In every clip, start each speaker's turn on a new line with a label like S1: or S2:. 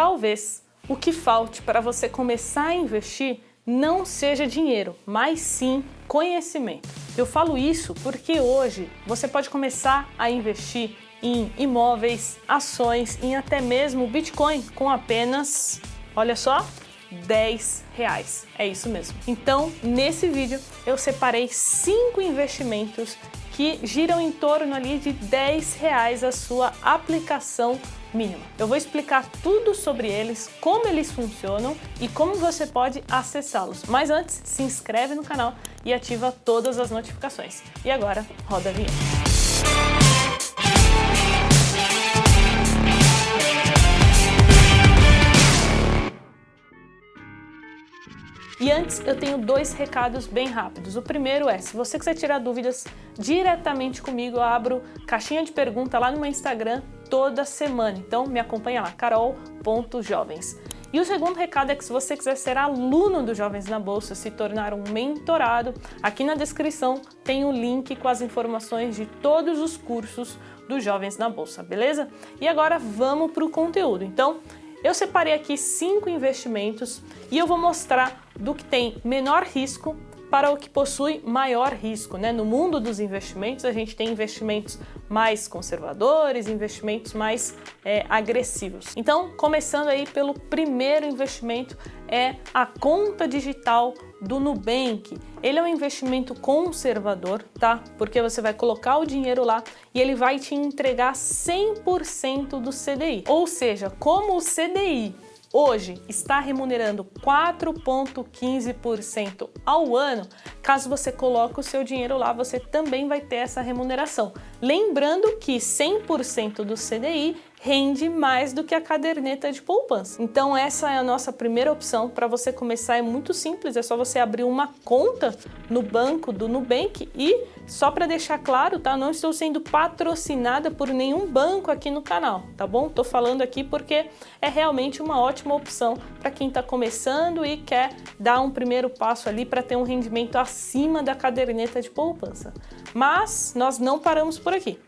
S1: Talvez o que falte para você começar a investir não seja dinheiro, mas sim conhecimento. Eu falo isso porque hoje você pode começar a investir em imóveis, ações, em até mesmo Bitcoin com apenas, olha só, 10 reais. É isso mesmo. Então, nesse vídeo eu separei cinco investimentos que giram em torno ali de 10 reais a sua aplicação mínima. Eu vou explicar tudo sobre eles, como eles funcionam e como você pode acessá-los. Mas antes, se inscreve no canal e ativa todas as notificações. E agora, roda a vinheta. E antes eu tenho dois recados bem rápidos. O primeiro é, se você quiser tirar dúvidas diretamente comigo, eu abro caixinha de pergunta lá no meu Instagram toda semana. Então me acompanha lá, carol.jovens. E o segundo recado é que se você quiser ser aluno do Jovens na Bolsa, se tornar um mentorado, aqui na descrição tem o um link com as informações de todos os cursos dos Jovens na Bolsa, beleza? E agora vamos para o conteúdo. Então, eu separei aqui cinco investimentos e eu vou mostrar do que tem menor risco para o que possui maior risco. Né? No mundo dos investimentos, a gente tem investimentos mais conservadores, investimentos mais é, agressivos. Então, começando aí pelo primeiro investimento, é a conta digital do Nubank. Ele é um investimento conservador, tá? Porque você vai colocar o dinheiro lá e ele vai te entregar 100% do CDI. Ou seja, como o CDI hoje está remunerando 4,15% ao ano, caso você coloque o seu dinheiro lá, você também vai ter essa remuneração. Lembrando que 100% do CDI rende mais do que a caderneta de poupança. Então essa é a nossa primeira opção para você começar é muito simples, é só você abrir uma conta no banco do Nubank e só para deixar claro, tá? Não estou sendo patrocinada por nenhum banco aqui no canal, tá bom? Tô falando aqui porque é realmente uma ótima opção para quem está começando e quer dar um primeiro passo ali para ter um rendimento acima da caderneta de poupança. Mas nós não paramos por aqui.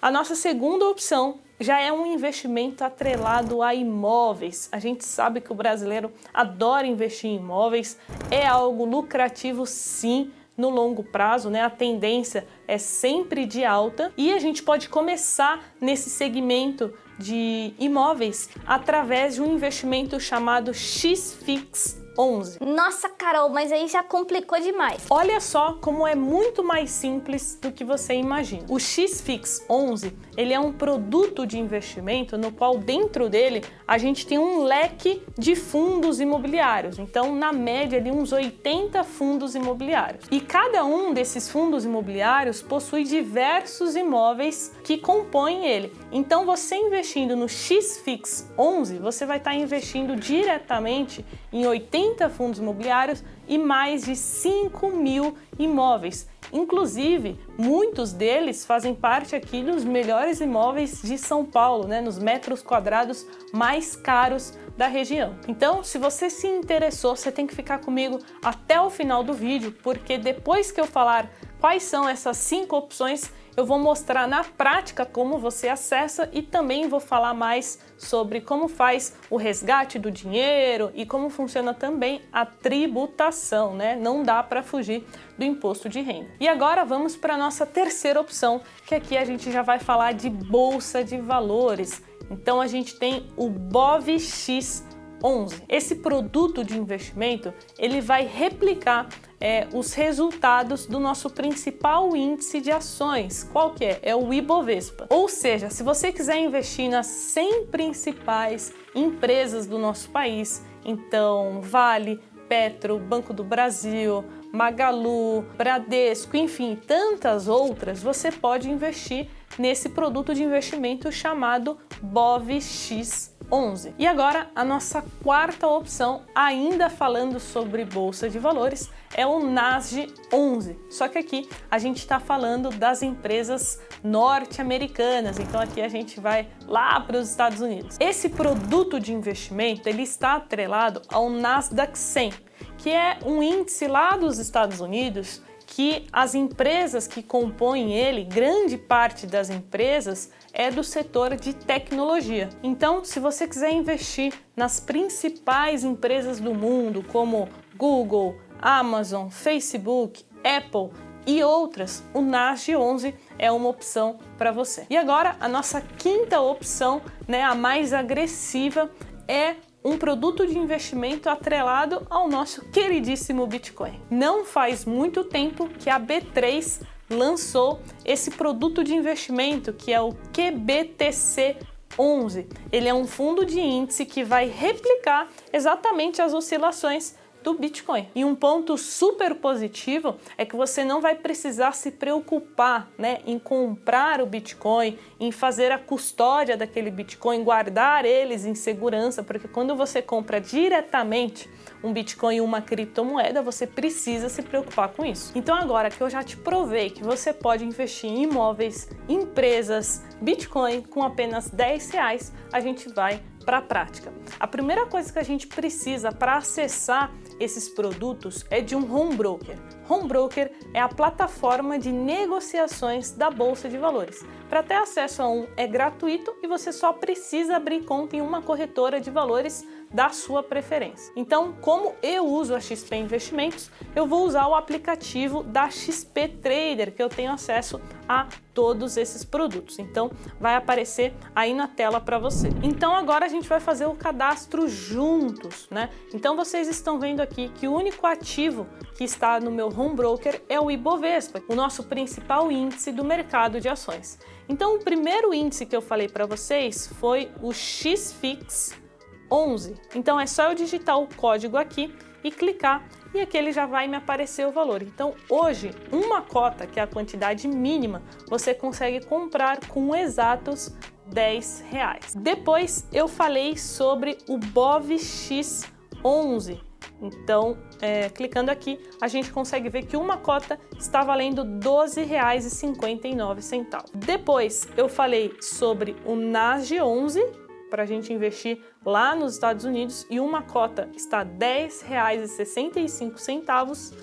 S1: A nossa segunda opção já é um investimento atrelado a imóveis. A gente sabe que o brasileiro adora investir em imóveis, é algo lucrativo sim no longo prazo, né? A tendência é sempre de alta e a gente pode começar nesse segmento de imóveis através de um investimento chamado XFIX 11.
S2: Nossa, Carol, mas aí já complicou demais.
S1: Olha só como é muito mais simples do que você imagina. O XFix 11, ele é um produto de investimento no qual dentro dele a gente tem um leque de fundos imobiliários. Então, na média, ali uns 80 fundos imobiliários. E cada um desses fundos imobiliários possui diversos imóveis que compõem ele. Então, você investindo no XFix 11, você vai estar investindo diretamente em 80 30 fundos imobiliários e mais de 5 mil imóveis. Inclusive, muitos deles fazem parte aqui dos melhores imóveis de São Paulo, né, nos metros quadrados mais caros da região. Então, se você se interessou, você tem que ficar comigo até o final do vídeo, porque depois que eu falar quais são essas cinco opções, eu vou mostrar na prática como você acessa e também vou falar mais sobre como faz o resgate do dinheiro e como funciona também a tributação, né? Não dá para fugir do imposto de renda. E agora vamos para a nossa terceira opção, que aqui a gente já vai falar de bolsa de valores. Então a gente tem o BOVX 11. Esse produto de investimento ele vai replicar é, os resultados do nosso principal índice de ações. Qual que é? É o Ibovespa. Ou seja, se você quiser investir nas 100 principais empresas do nosso país, então Vale, Petro, Banco do Brasil, Magalu, Bradesco, enfim, tantas outras, você pode investir nesse produto de investimento chamado BOVX 11. E agora a nossa quarta opção, ainda falando sobre bolsa de valores, é o Nasdaq 11. Só que aqui a gente está falando das empresas norte-americanas, então aqui a gente vai lá para os Estados Unidos. Esse produto de investimento ele está atrelado ao Nasdaq 100, que é um índice lá dos Estados Unidos que as empresas que compõem ele, grande parte das empresas, é do setor de tecnologia. Então, se você quiser investir nas principais empresas do mundo, como Google, Amazon, Facebook, Apple e outras, o NASG 11 é uma opção para você. E agora, a nossa quinta opção, né, a mais agressiva, é um produto de investimento atrelado ao nosso queridíssimo Bitcoin. Não faz muito tempo que a B3 lançou esse produto de investimento que é o QBTC 11. Ele é um fundo de índice que vai replicar exatamente as oscilações do Bitcoin. E um ponto super positivo é que você não vai precisar se preocupar né, em comprar o Bitcoin, em fazer a custódia daquele Bitcoin, guardar eles em segurança, porque quando você compra diretamente um Bitcoin e uma criptomoeda, você precisa se preocupar com isso. Então agora que eu já te provei que você pode investir em imóveis, empresas, Bitcoin com apenas 10 reais, a gente vai para a prática. A primeira coisa que a gente precisa para acessar esses produtos é de um home broker. Home broker é a plataforma de negociações da bolsa de valores. Para ter acesso a um é gratuito e você só precisa abrir conta em uma corretora de valores da sua preferência. Então, como eu uso a XP Investimentos, eu vou usar o aplicativo da XP Trader, que eu tenho acesso a todos esses produtos. Então, vai aparecer aí na tela para você. Então, agora a gente vai fazer o cadastro juntos, né? Então, vocês estão vendo aqui que o único ativo que está no meu home broker é o Ibovespa, o nosso principal índice do mercado de ações. Então, o primeiro índice que eu falei para vocês foi o XFIX 11. Então é só eu digitar o código aqui e clicar e aqui ele já vai me aparecer o valor. Então hoje, uma cota, que é a quantidade mínima, você consegue comprar com exatos 10 reais. Depois eu falei sobre o BOVX11. Então, é, clicando aqui, a gente consegue ver que uma cota está valendo R$ 12,59. Depois eu falei sobre o NASG11, para a gente investir lá nos Estados Unidos e uma cota está R$ 10,65.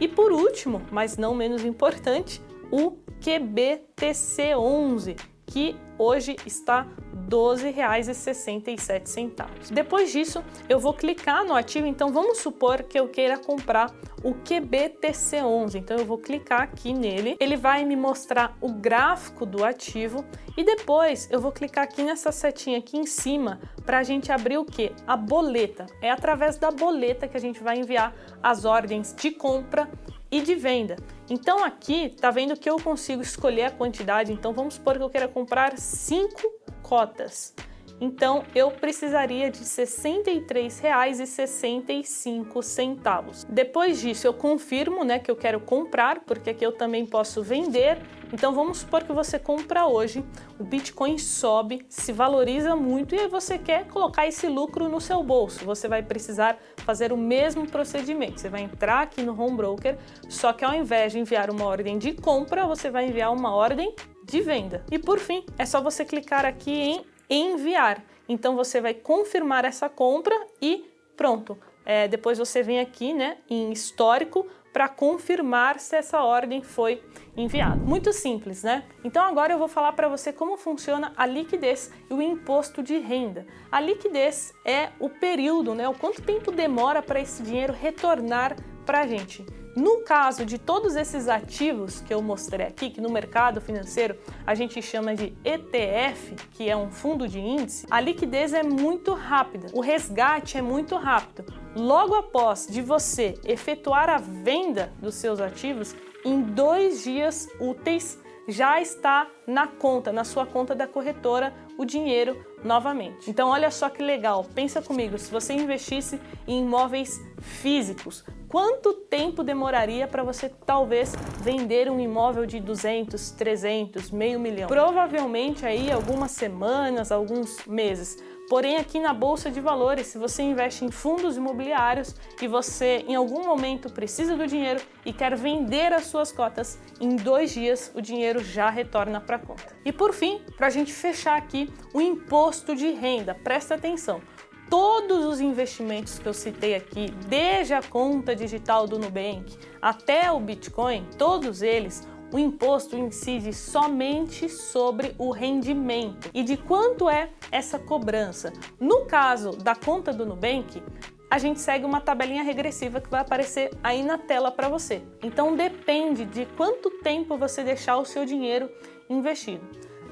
S1: E por último, mas não menos importante, o QBTC11, que hoje está 12,67. Depois disso, eu vou clicar no ativo, então vamos supor que eu queira comprar o QBTC11. Então eu vou clicar aqui nele, ele vai me mostrar o gráfico do ativo e depois eu vou clicar aqui nessa setinha aqui em cima para a gente abrir o que? A boleta. É através da boleta que a gente vai enviar as ordens de compra e de venda. Então aqui tá vendo que eu consigo escolher a quantidade. Então vamos supor que eu queira comprar cinco cotas. Então eu precisaria de R$ 63,65. Depois disso eu confirmo, né, que eu quero comprar, porque aqui eu também posso vender. Então vamos supor que você compra hoje, o Bitcoin sobe, se valoriza muito e aí você quer colocar esse lucro no seu bolso. Você vai precisar fazer o mesmo procedimento. Você vai entrar aqui no home broker, só que ao invés de enviar uma ordem de compra, você vai enviar uma ordem de venda. E por fim, é só você clicar aqui em enviar. Então você vai confirmar essa compra e pronto. É, depois você vem aqui né, em histórico para confirmar se essa ordem foi enviada. Muito simples, né? Então agora eu vou falar para você como funciona a liquidez e o imposto de renda. A liquidez é o período, né? O quanto tempo demora para esse dinheiro retornar para a gente. No caso de todos esses ativos que eu mostrei aqui, que no mercado financeiro a gente chama de ETF, que é um fundo de índice, a liquidez é muito rápida, o resgate é muito rápido. Logo após de você efetuar a venda dos seus ativos, em dois dias úteis já está na conta, na sua conta da corretora, o dinheiro novamente. Então, olha só que legal. Pensa comigo, se você investisse em imóveis físicos, quanto tempo demoraria para você talvez vender um imóvel de 200, 300, meio milhão? Provavelmente aí algumas semanas, alguns meses. Porém, aqui na bolsa de valores, se você investe em fundos imobiliários e você em algum momento precisa do dinheiro e quer vender as suas cotas, em dois dias o dinheiro já retorna para a conta. E por fim, para a gente fechar aqui, o imposto de renda. Presta atenção. Todos os investimentos que eu citei aqui, desde a conta digital do Nubank até o Bitcoin, todos eles, o imposto incide somente sobre o rendimento. E de quanto é essa cobrança? No caso da conta do Nubank, a gente segue uma tabelinha regressiva que vai aparecer aí na tela para você. Então depende de quanto tempo você deixar o seu dinheiro investido.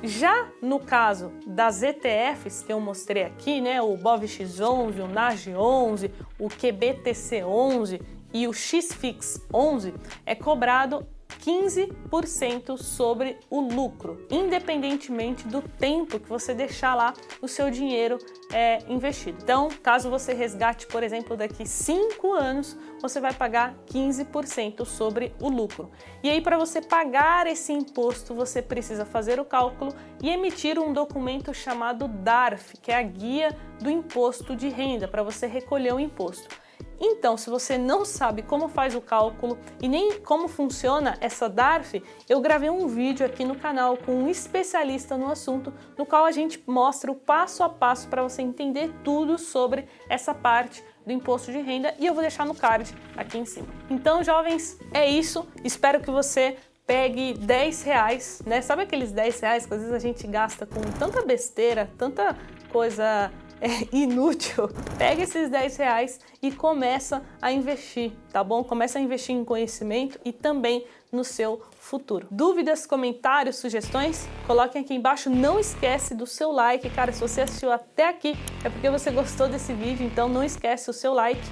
S1: Já no caso das ETFs que eu mostrei aqui, né, o BOVX11, o NAG11, o QBTC11 e o XFIX11, é cobrado 15% sobre o lucro, independentemente do tempo que você deixar lá o seu dinheiro é, investido. Então, caso você resgate, por exemplo, daqui 5 anos, você vai pagar 15% sobre o lucro. E aí, para você pagar esse imposto, você precisa fazer o cálculo e emitir um documento chamado DARF, que é a guia do imposto de renda, para você recolher o imposto. Então, se você não sabe como faz o cálculo e nem como funciona essa DARF, eu gravei um vídeo aqui no canal com um especialista no assunto, no qual a gente mostra o passo a passo para você entender tudo sobre essa parte do imposto de renda e eu vou deixar no card aqui em cima. Então, jovens, é isso. Espero que você pegue 10 reais, né? Sabe aqueles 10 reais que às vezes a gente gasta com tanta besteira, tanta coisa é inútil, pega esses 10 reais e começa a investir, tá bom? Começa a investir em conhecimento e também no seu futuro. Dúvidas, comentários, sugestões? Coloquem aqui embaixo. Não esquece do seu like, cara. Se você assistiu até aqui, é porque você gostou desse vídeo, então não esquece o seu like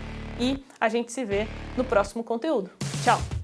S1: e a gente se vê no próximo conteúdo. Tchau!